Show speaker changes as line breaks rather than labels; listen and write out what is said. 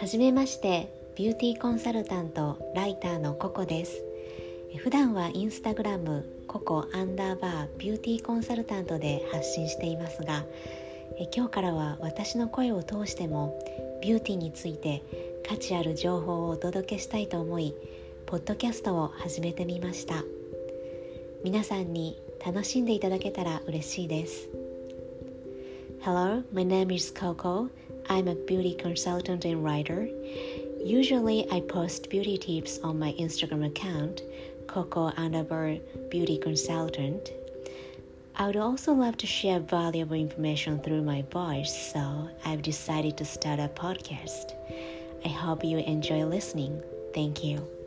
はじめましてビューティーコンサルタントライターのココです。普段はインスタグラムココアンダーバービューティーコンサルタントで発信していますが今日からは私の声を通してもビューティーについて価値ある情報をお届けしたいと思いポッドキャストを始めてみました。皆さんに楽しんでいただけたら嬉しいです。Hello, my name is Coco. I'm a beauty consultant and writer. Usually, I post beauty tips on my Instagram account, Coco underbar beauty consultant. I would also love to share valuable information through my voice, so I've decided to start a podcast. I hope you enjoy listening. Thank you.